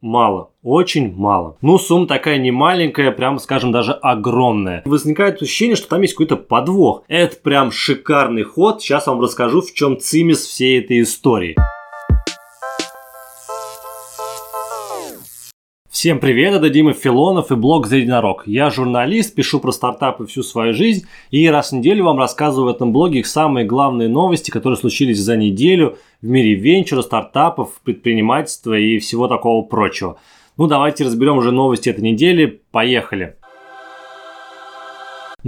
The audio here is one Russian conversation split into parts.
Мало, очень мало. Ну, сумма такая не маленькая, прям, скажем, даже огромная. Возникает ощущение, что там есть какой-то подвох. Это прям шикарный ход. Сейчас вам расскажу, в чем цимис всей этой истории. Всем привет, это Дима Филонов и блог «За единорог». Я журналист, пишу про стартапы всю свою жизнь и раз в неделю вам рассказываю в этом блоге их самые главные новости, которые случились за неделю в мире венчура, стартапов, предпринимательства и всего такого прочего. Ну давайте разберем уже новости этой недели. Поехали!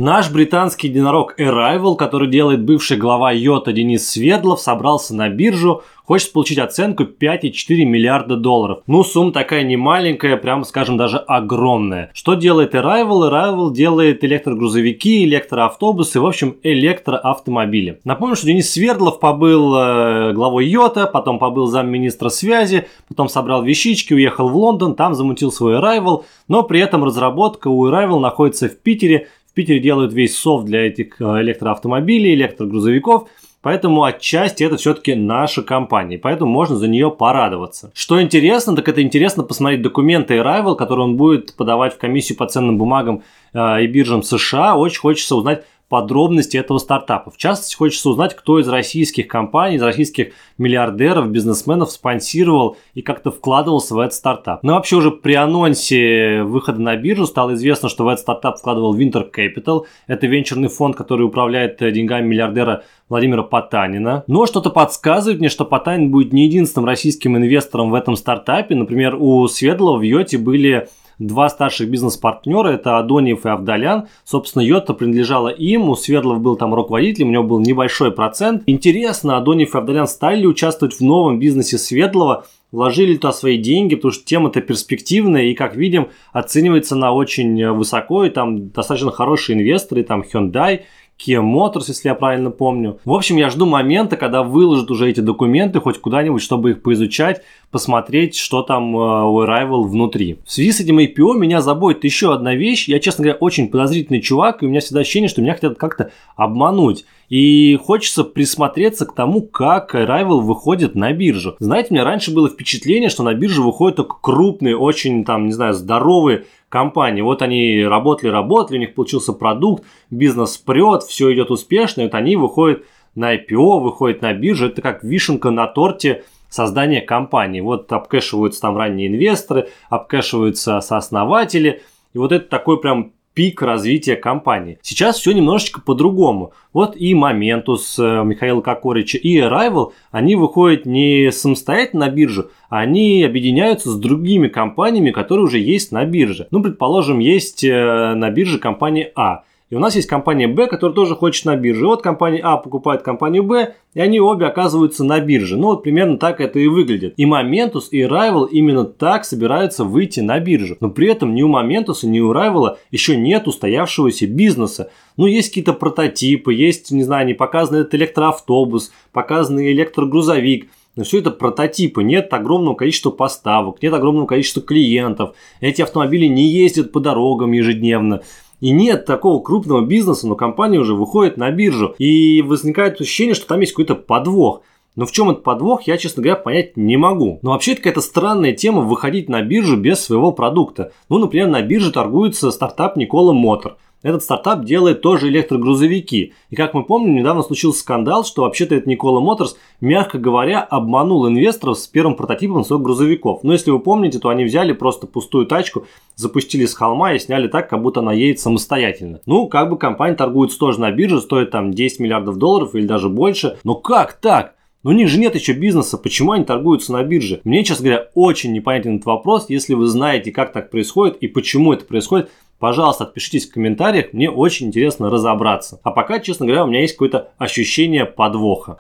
Наш британский единорог Arrival, который делает бывший глава Йота Денис Светлов, собрался на биржу, хочет получить оценку 5,4 миллиарда долларов. Ну, сумма такая не маленькая, прямо скажем, даже огромная. Что делает Arrival? Arrival делает электрогрузовики, электроавтобусы, в общем, электроавтомобили. Напомню, что Денис Свердлов побыл э, главой Йота, потом побыл замминистра связи, потом собрал вещички, уехал в Лондон, там замутил свой Arrival, но при этом разработка у Arrival находится в Питере, Питере делают весь софт для этих э, электроавтомобилей, электрогрузовиков. Поэтому отчасти это все-таки наша компания, поэтому можно за нее порадоваться. Что интересно, так это интересно посмотреть документы Arrival, которые он будет подавать в комиссию по ценным бумагам э, и биржам США. Очень хочется узнать, подробности этого стартапа. В частности, хочется узнать, кто из российских компаний, из российских миллиардеров, бизнесменов спонсировал и как-то вкладывался в этот стартап. Но вообще уже при анонсе выхода на биржу стало известно, что в этот стартап вкладывал Winter Capital. Это венчурный фонд, который управляет деньгами миллиардера Владимира Потанина. Но что-то подсказывает мне, что Потанин будет не единственным российским инвестором в этом стартапе. Например, у Светлого в Йоте были два старших бизнес-партнера, это Адониев и Авдалян. Собственно, Йота принадлежала им, у Свердлов был там руководителем, у него был небольшой процент. Интересно, Адониев и Авдалян стали ли участвовать в новом бизнесе Светлого, вложили туда свои деньги, потому что тема-то перспективная и, как видим, оценивается на очень высоко, и там достаточно хорошие инвесторы, там Hyundai, Kia Motors, если я правильно помню. В общем, я жду момента, когда выложат уже эти документы хоть куда-нибудь, чтобы их поизучать, посмотреть, что там э, у Arrival внутри. В связи с этим IPO меня заботит еще одна вещь. Я, честно говоря, очень подозрительный чувак, и у меня всегда ощущение, что меня хотят как-то обмануть. И хочется присмотреться к тому, как Arrival выходит на биржу. Знаете, у меня раньше было впечатление, что на биржу выходят только крупные, очень там, не знаю, здоровые компании. Вот они работали, работали, у них получился продукт, бизнес прет, все идет успешно, и вот они выходят на IPO, выходят на биржу. Это как вишенка на торте создания компании. Вот обкэшиваются там ранние инвесторы, обкэшиваются сооснователи. И вот это такой прям пик развития компании. Сейчас все немножечко по-другому. Вот и Моментус э, Михаила Кокорича, и Arrival, они выходят не самостоятельно на биржу, а они объединяются с другими компаниями, которые уже есть на бирже. Ну, предположим, есть э, на бирже компания А. И у нас есть компания Б, которая тоже хочет на бирже. Вот компания А покупает компанию Б, и они обе оказываются на бирже. Ну вот примерно так это и выглядит. И Momentus, и Rival именно так собираются выйти на биржу. Но при этом ни у Momentus, ни у Rival еще нет устоявшегося бизнеса. Ну, есть какие-то прототипы, есть, не знаю, не показанный этот электроавтобус, показанный электрогрузовик. Но все это прототипы, нет огромного количества поставок, нет огромного количества клиентов. Эти автомобили не ездят по дорогам ежедневно. И нет такого крупного бизнеса, но компания уже выходит на биржу. И возникает ощущение, что там есть какой-то подвох. Но в чем этот подвох, я, честно говоря, понять не могу. Но вообще это какая-то странная тема выходить на биржу без своего продукта. Ну, например, на бирже торгуется стартап Никола Мотор. Этот стартап делает тоже электрогрузовики. И как мы помним, недавно случился скандал, что вообще-то этот Никола Моторс, мягко говоря, обманул инвесторов с первым прототипом своих грузовиков. Но если вы помните, то они взяли просто пустую тачку, запустили с холма и сняли так, как будто она едет самостоятельно. Ну, как бы компания торгуется тоже на бирже, стоит там 10 миллиардов долларов или даже больше. Но как так? Но у них же нет еще бизнеса, почему они торгуются на бирже? Мне, честно говоря, очень непонятен этот вопрос. Если вы знаете, как так происходит и почему это происходит, Пожалуйста, отпишитесь в комментариях, мне очень интересно разобраться. А пока, честно говоря, у меня есть какое-то ощущение подвоха.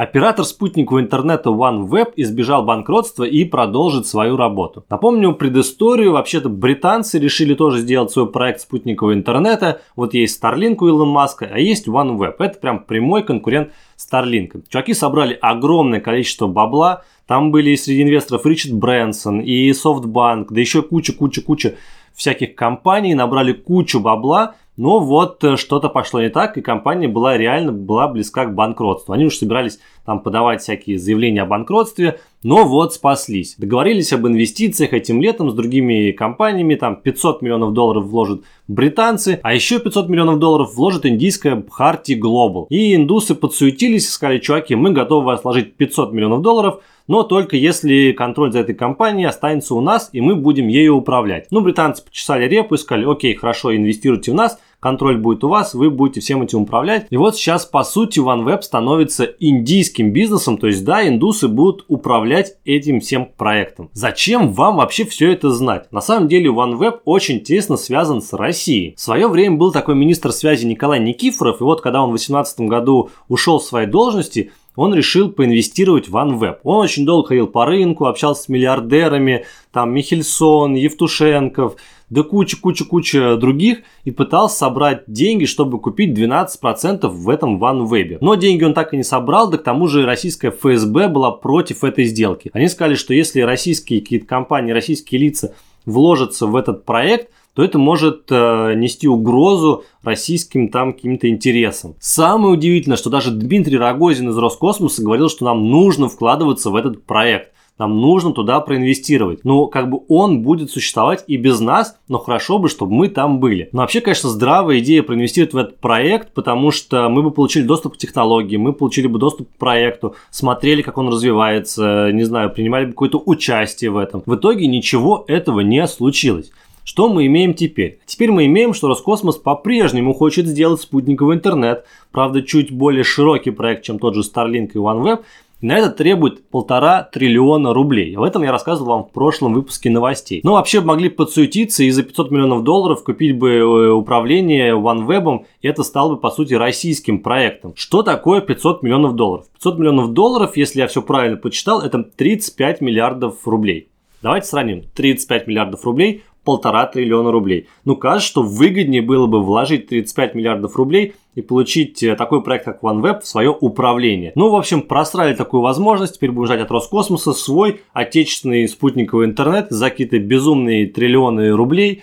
Оператор спутникового интернета OneWeb избежал банкротства и продолжит свою работу. Напомню предысторию. Вообще-то британцы решили тоже сделать свой проект спутникового интернета. Вот есть Starlink у Илона Маска, а есть OneWeb. Это прям прямой конкурент Starlink. Чуваки собрали огромное количество бабла. Там были среди инвесторов Ричард Брэнсон и SoftBank, да еще куча-куча-куча всяких компаний, набрали кучу бабла, но вот э, что-то пошло не так, и компания была реально была близка к банкротству. Они уже собирались там подавать всякие заявления о банкротстве, но вот спаслись. Договорились об инвестициях этим летом с другими компаниями, там 500 миллионов долларов вложат британцы, а еще 500 миллионов долларов вложит индийская Bharti Global. И индусы подсуетились и сказали, чуваки, мы готовы вас вложить 500 миллионов долларов, но только если контроль за этой компанией останется у нас, и мы будем ею управлять. Ну, британцы почесали репу и сказали, окей, хорошо, инвестируйте в нас, контроль будет у вас, вы будете всем этим управлять. И вот сейчас, по сути, OneWeb становится индийским бизнесом, то есть, да, индусы будут управлять этим всем проектом. Зачем вам вообще все это знать? На самом деле, OneWeb очень тесно связан с Россией. В свое время был такой министр связи Николай Никифоров, и вот когда он в 2018 году ушел с своей должности, он решил поинвестировать в OneWeb. Он очень долго ходил по рынку, общался с миллиардерами, там Михельсон, Евтушенков, да куча-куча-куча других и пытался собрать деньги, чтобы купить 12% в этом OneWeb. Но деньги он так и не собрал, да к тому же российская ФСБ была против этой сделки. Они сказали, что если российские какие-то компании, российские лица вложатся в этот проект, то это может э, нести угрозу российским там каким-то интересам. Самое удивительное, что даже Дмитрий Рогозин из Роскосмоса говорил, что нам нужно вкладываться в этот проект. Нам нужно туда проинвестировать. Ну, как бы он будет существовать и без нас, но хорошо бы, чтобы мы там были. Но вообще, конечно, здравая идея проинвестировать в этот проект, потому что мы бы получили доступ к технологии, мы получили бы доступ к проекту, смотрели, как он развивается, не знаю, принимали бы какое-то участие в этом. В итоге ничего этого не случилось. Что мы имеем теперь? Теперь мы имеем, что Роскосмос по-прежнему хочет сделать спутниковый интернет, правда чуть более широкий проект, чем тот же Starlink и OneWeb, на это требует полтора триллиона рублей. Об этом я рассказывал вам в прошлом выпуске новостей. Но вообще могли подсуетиться и за 500 миллионов долларов купить бы э, управление OneWeb, и это стало бы по сути российским проектом. Что такое 500 миллионов долларов? 500 миллионов долларов, если я все правильно почитал, это 35 миллиардов рублей. Давайте сравним. 35 миллиардов рублей полтора триллиона рублей. Ну, кажется, что выгоднее было бы вложить 35 миллиардов рублей и получить э, такой проект, как OneWeb, в свое управление. Ну, в общем, просрали такую возможность, теперь будем ждать от Роскосмоса свой отечественный спутниковый интернет за какие-то безумные триллионы рублей.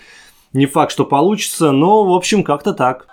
Не факт, что получится, но, в общем, как-то так.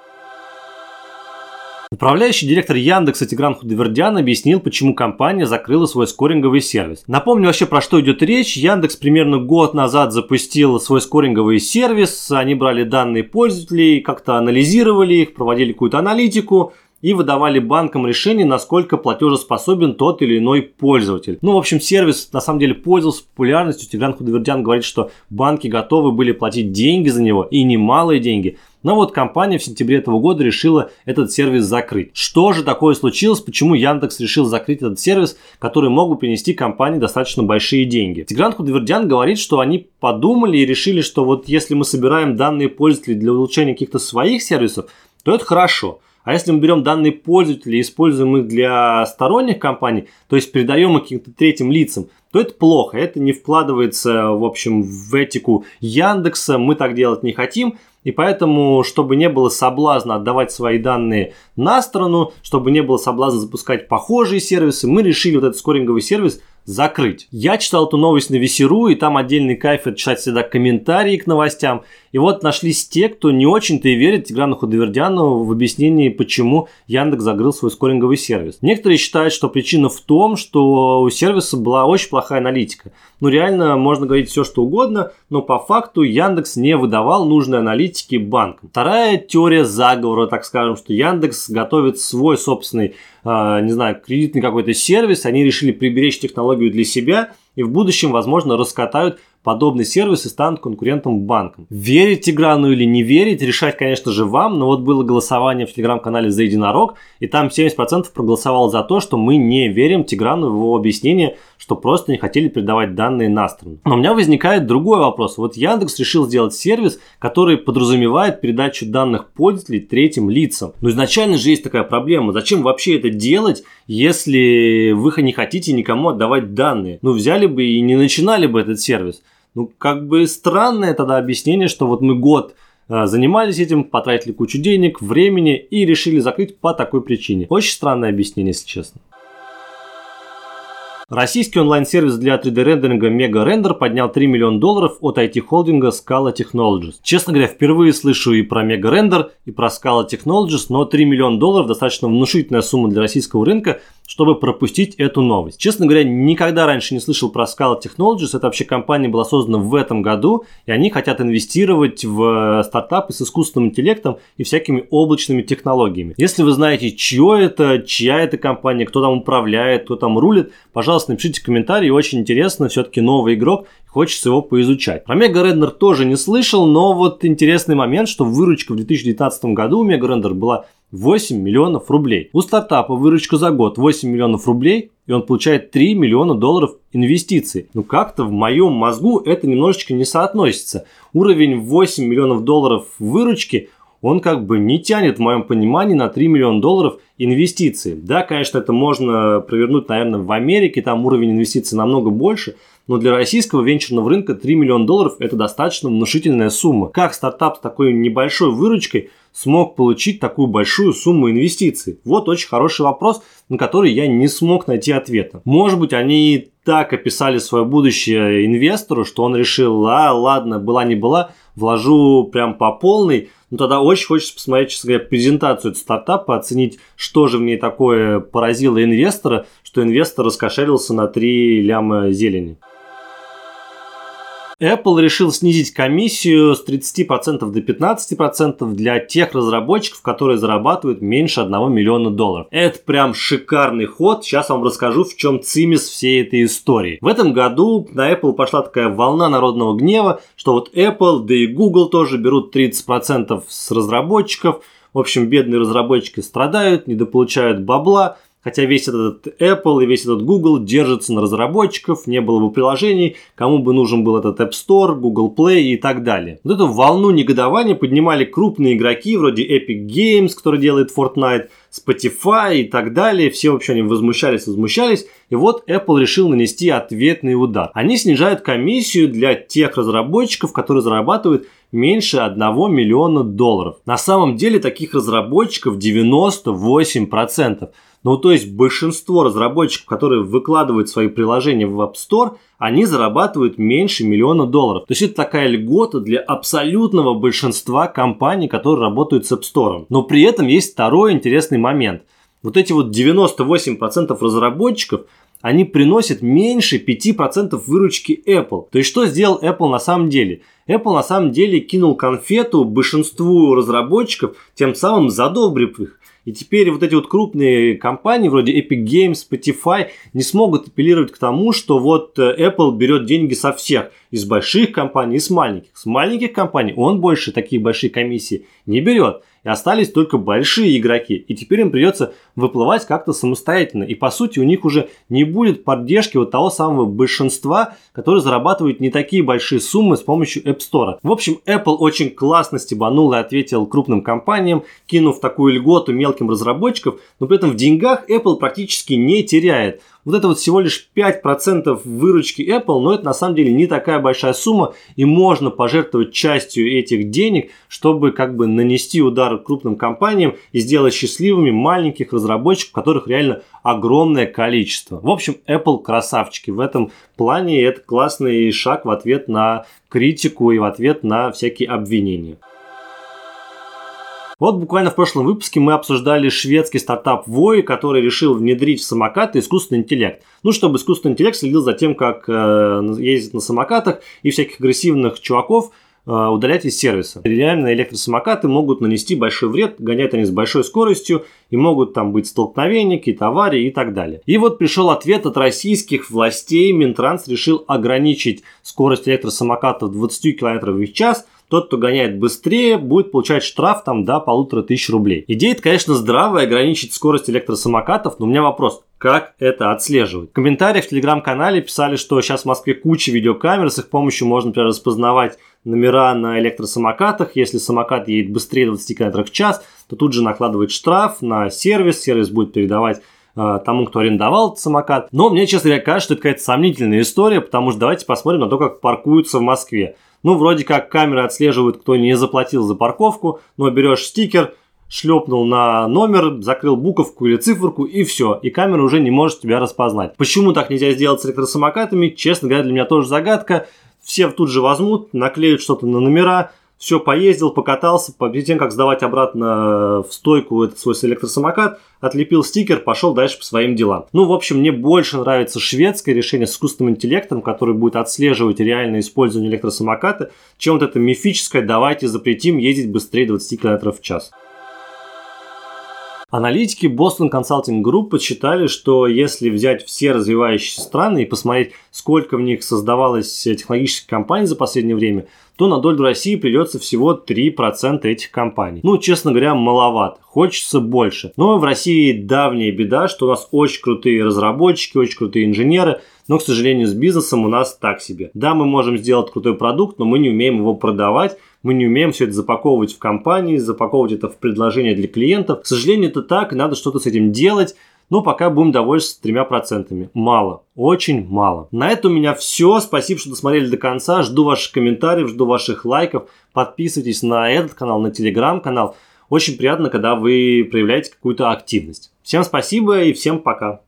Управляющий директор Яндекса Тигран Худовердян объяснил, почему компания закрыла свой скоринговый сервис. Напомню вообще, про что идет речь. Яндекс примерно год назад запустил свой скоринговый сервис. Они брали данные пользователей, как-то анализировали их, проводили какую-то аналитику и выдавали банкам решение, насколько платежеспособен тот или иной пользователь. Ну, в общем, сервис на самом деле пользовался популярностью. Тигран Худовердян говорит, что банки готовы были платить деньги за него, и немалые деньги – но вот компания в сентябре этого года решила этот сервис закрыть. Что же такое случилось? Почему Яндекс решил закрыть этот сервис, который мог бы принести компании достаточно большие деньги? Тигран Худвердян говорит, что они подумали и решили, что вот если мы собираем данные пользователей для улучшения каких-то своих сервисов, то это хорошо. А если мы берем данные пользователей и используем их для сторонних компаний, то есть передаем их каким-то третьим лицам, то это плохо. Это не вкладывается, в общем, в этику Яндекса. Мы так делать не хотим. И поэтому, чтобы не было соблазна отдавать свои данные на сторону, чтобы не было соблазна запускать похожие сервисы, мы решили вот этот скоринговый сервис закрыть. Я читал эту новость на Весеру, и там отдельный кайф это читать всегда комментарии к новостям. И вот нашлись те, кто не очень-то и верит Тиграну Худовердяну в объяснении, почему Яндекс закрыл свой скоринговый сервис. Некоторые считают, что причина в том, что у сервиса была очень плохая аналитика. Ну реально можно говорить все, что угодно, но по факту Яндекс не выдавал нужной аналитики банкам. Вторая теория заговора, так скажем, что Яндекс готовит свой собственный не знаю, кредитный какой-то сервис, они решили приберечь технологию для себя и в будущем, возможно, раскатают подобный сервис и станут конкурентом банкам. Верить Тиграну или не верить, решать, конечно же, вам, но вот было голосование в телеграм-канале «За единорог», и там 70% проголосовало за то, что мы не верим Тиграну в его объяснение, что просто не хотели передавать данные на страну. Но у меня возникает другой вопрос. Вот Яндекс решил сделать сервис, который подразумевает передачу данных пользователей третьим лицам. Но изначально же есть такая проблема. Зачем вообще это делать, если вы не хотите никому отдавать данные? Ну, взяли бы и не начинали бы этот сервис. Ну, как бы странное тогда объяснение, что вот мы год э, занимались этим, потратили кучу денег, времени и решили закрыть по такой причине. Очень странное объяснение, если честно. Российский онлайн-сервис для 3D-рендеринга Mega Render поднял 3 миллиона долларов от IT-холдинга Scala Technologies. Честно говоря, впервые слышу и про Mega Render, и про Scala Technologies, но 3 миллиона долларов достаточно внушительная сумма для российского рынка, чтобы пропустить эту новость. Честно говоря, никогда раньше не слышал про Scala Technologies. Эта вообще компания была создана в этом году, и они хотят инвестировать в стартапы с искусственным интеллектом и всякими облачными технологиями. Если вы знаете, чье это, чья это компания, кто там управляет, кто там рулит, пожалуйста, напишите комментарий. Очень интересно, все-таки новый игрок, хочется его поизучать. Про Мега Рендер тоже не слышал, но вот интересный момент, что выручка в 2019 году у Мега Рендер была 8 миллионов рублей. У стартапа выручка за год 8 миллионов рублей, и он получает 3 миллиона долларов инвестиций. Ну как-то в моем мозгу это немножечко не соотносится. Уровень 8 миллионов долларов выручки он как бы не тянет в моем понимании на 3 миллиона долларов инвестиций. Да, конечно, это можно провернуть, наверное, в Америке, там уровень инвестиций намного больше, но для российского венчурного рынка 3 миллиона долларов это достаточно внушительная сумма. Как стартап с такой небольшой выручкой смог получить такую большую сумму инвестиций? Вот очень хороший вопрос, на который я не смог найти ответа. Может быть, они так описали свое будущее инвестору, что он решил, а ладно, была не была, вложу прям по полной, ну тогда очень хочется посмотреть, честно говоря, презентацию этого стартапа, оценить, что же в ней такое поразило инвестора, что инвестор раскошелился на 3 ляма зелени. Apple решил снизить комиссию с 30% до 15% для тех разработчиков, которые зарабатывают меньше 1 миллиона долларов. Это прям шикарный ход. Сейчас вам расскажу, в чем цимис всей этой истории. В этом году на Apple пошла такая волна народного гнева, что вот Apple, да и Google тоже берут 30% с разработчиков. В общем, бедные разработчики страдают, недополучают бабла. Хотя весь этот Apple и весь этот Google держится на разработчиков, не было бы приложений, кому бы нужен был этот App Store, Google Play и так далее. Вот эту волну негодования поднимали крупные игроки вроде Epic Games, который делает Fortnite, Spotify и так далее. Все вообще они возмущались, возмущались. И вот Apple решил нанести ответный удар. Они снижают комиссию для тех разработчиков, которые зарабатывают меньше 1 миллиона долларов. На самом деле таких разработчиков 98%. Ну, то есть большинство разработчиков, которые выкладывают свои приложения в App Store, они зарабатывают меньше миллиона долларов. То есть это такая льгота для абсолютного большинства компаний, которые работают с App Store. Но при этом есть второй интересный момент. Вот эти вот 98% разработчиков, они приносят меньше 5% выручки Apple. То есть что сделал Apple на самом деле? Apple на самом деле кинул конфету большинству разработчиков, тем самым задобрив их. И теперь вот эти вот крупные компании вроде Epic Games, Spotify не смогут апеллировать к тому, что вот э, Apple берет деньги со всех, из больших компаний и с маленьких. С маленьких компаний он больше такие большие комиссии не берет и остались только большие игроки. И теперь им придется выплывать как-то самостоятельно. И по сути у них уже не будет поддержки вот того самого большинства, которые зарабатывают не такие большие суммы с помощью App Store. В общем, Apple очень классно стебанул и ответил крупным компаниям, кинув такую льготу мелким разработчикам, но при этом в деньгах Apple практически не теряет. Вот это вот всего лишь 5% выручки Apple, но это на самом деле не такая большая сумма, и можно пожертвовать частью этих денег, чтобы как бы нанести удар крупным компаниям и сделать счастливыми маленьких разработчиков, которых реально огромное количество. В общем, Apple красавчики. В этом плане это классный шаг в ответ на критику и в ответ на всякие обвинения. Вот буквально в прошлом выпуске мы обсуждали шведский стартап Voi, который решил внедрить в самокаты искусственный интеллект. Ну, чтобы искусственный интеллект следил за тем, как э, ездить на самокатах и всяких агрессивных чуваков э, удалять из сервиса. Реально электросамокаты могут нанести большой вред, гонять они с большой скоростью, и могут там быть столкновения, какие-то аварии и так далее. И вот пришел ответ от российских властей. Минтранс решил ограничить скорость электросамокатов 20 км в час – тот, кто гоняет быстрее, будет получать штраф там до полутора тысяч рублей. Идея, конечно, здравая, ограничить скорость электросамокатов, но у меня вопрос, как это отслеживать. В комментариях в телеграм-канале писали, что сейчас в Москве куча видеокамер, с их помощью можно, например, распознавать номера на электросамокатах. Если самокат едет быстрее 20 км в час, то тут же накладывает штраф на сервис, сервис будет передавать э, тому, кто арендовал этот самокат. Но мне, честно говоря, кажется, что это какая-то сомнительная история, потому что давайте посмотрим на то, как паркуются в Москве. Ну, вроде как камеры отслеживают, кто не заплатил за парковку, но берешь стикер, шлепнул на номер, закрыл буковку или циферку и все, и камера уже не может тебя распознать. Почему так нельзя сделать с электросамокатами, честно говоря, для меня тоже загадка. Все тут же возьмут, наклеют что-то на номера, все, поездил, покатался, перед тем, как сдавать обратно в стойку этот свой электросамокат, отлепил стикер, пошел дальше по своим делам. Ну, в общем, мне больше нравится шведское решение с искусственным интеллектом, который будет отслеживать реальное использование электросамоката, чем вот это мифическое «давайте запретим ездить быстрее 20 км в час». Аналитики Boston Consulting Group подсчитали, что если взять все развивающиеся страны и посмотреть, сколько в них создавалось технологических компаний за последнее время, то на долю России придется всего 3% этих компаний. Ну, честно говоря, маловато. Хочется больше. Но в России давняя беда, что у нас очень крутые разработчики, очень крутые инженеры, но, к сожалению, с бизнесом у нас так себе. Да, мы можем сделать крутой продукт, но мы не умеем его продавать, мы не умеем все это запаковывать в компании, запаковывать это в предложение для клиентов. К сожалению, это так, надо что-то с этим делать. Но пока будем довольствоваться тремя процентами. Мало. Очень мало. На этом у меня все. Спасибо, что досмотрели до конца. Жду ваших комментариев, жду ваших лайков. Подписывайтесь на этот канал, на телеграм-канал. Очень приятно, когда вы проявляете какую-то активность. Всем спасибо и всем пока.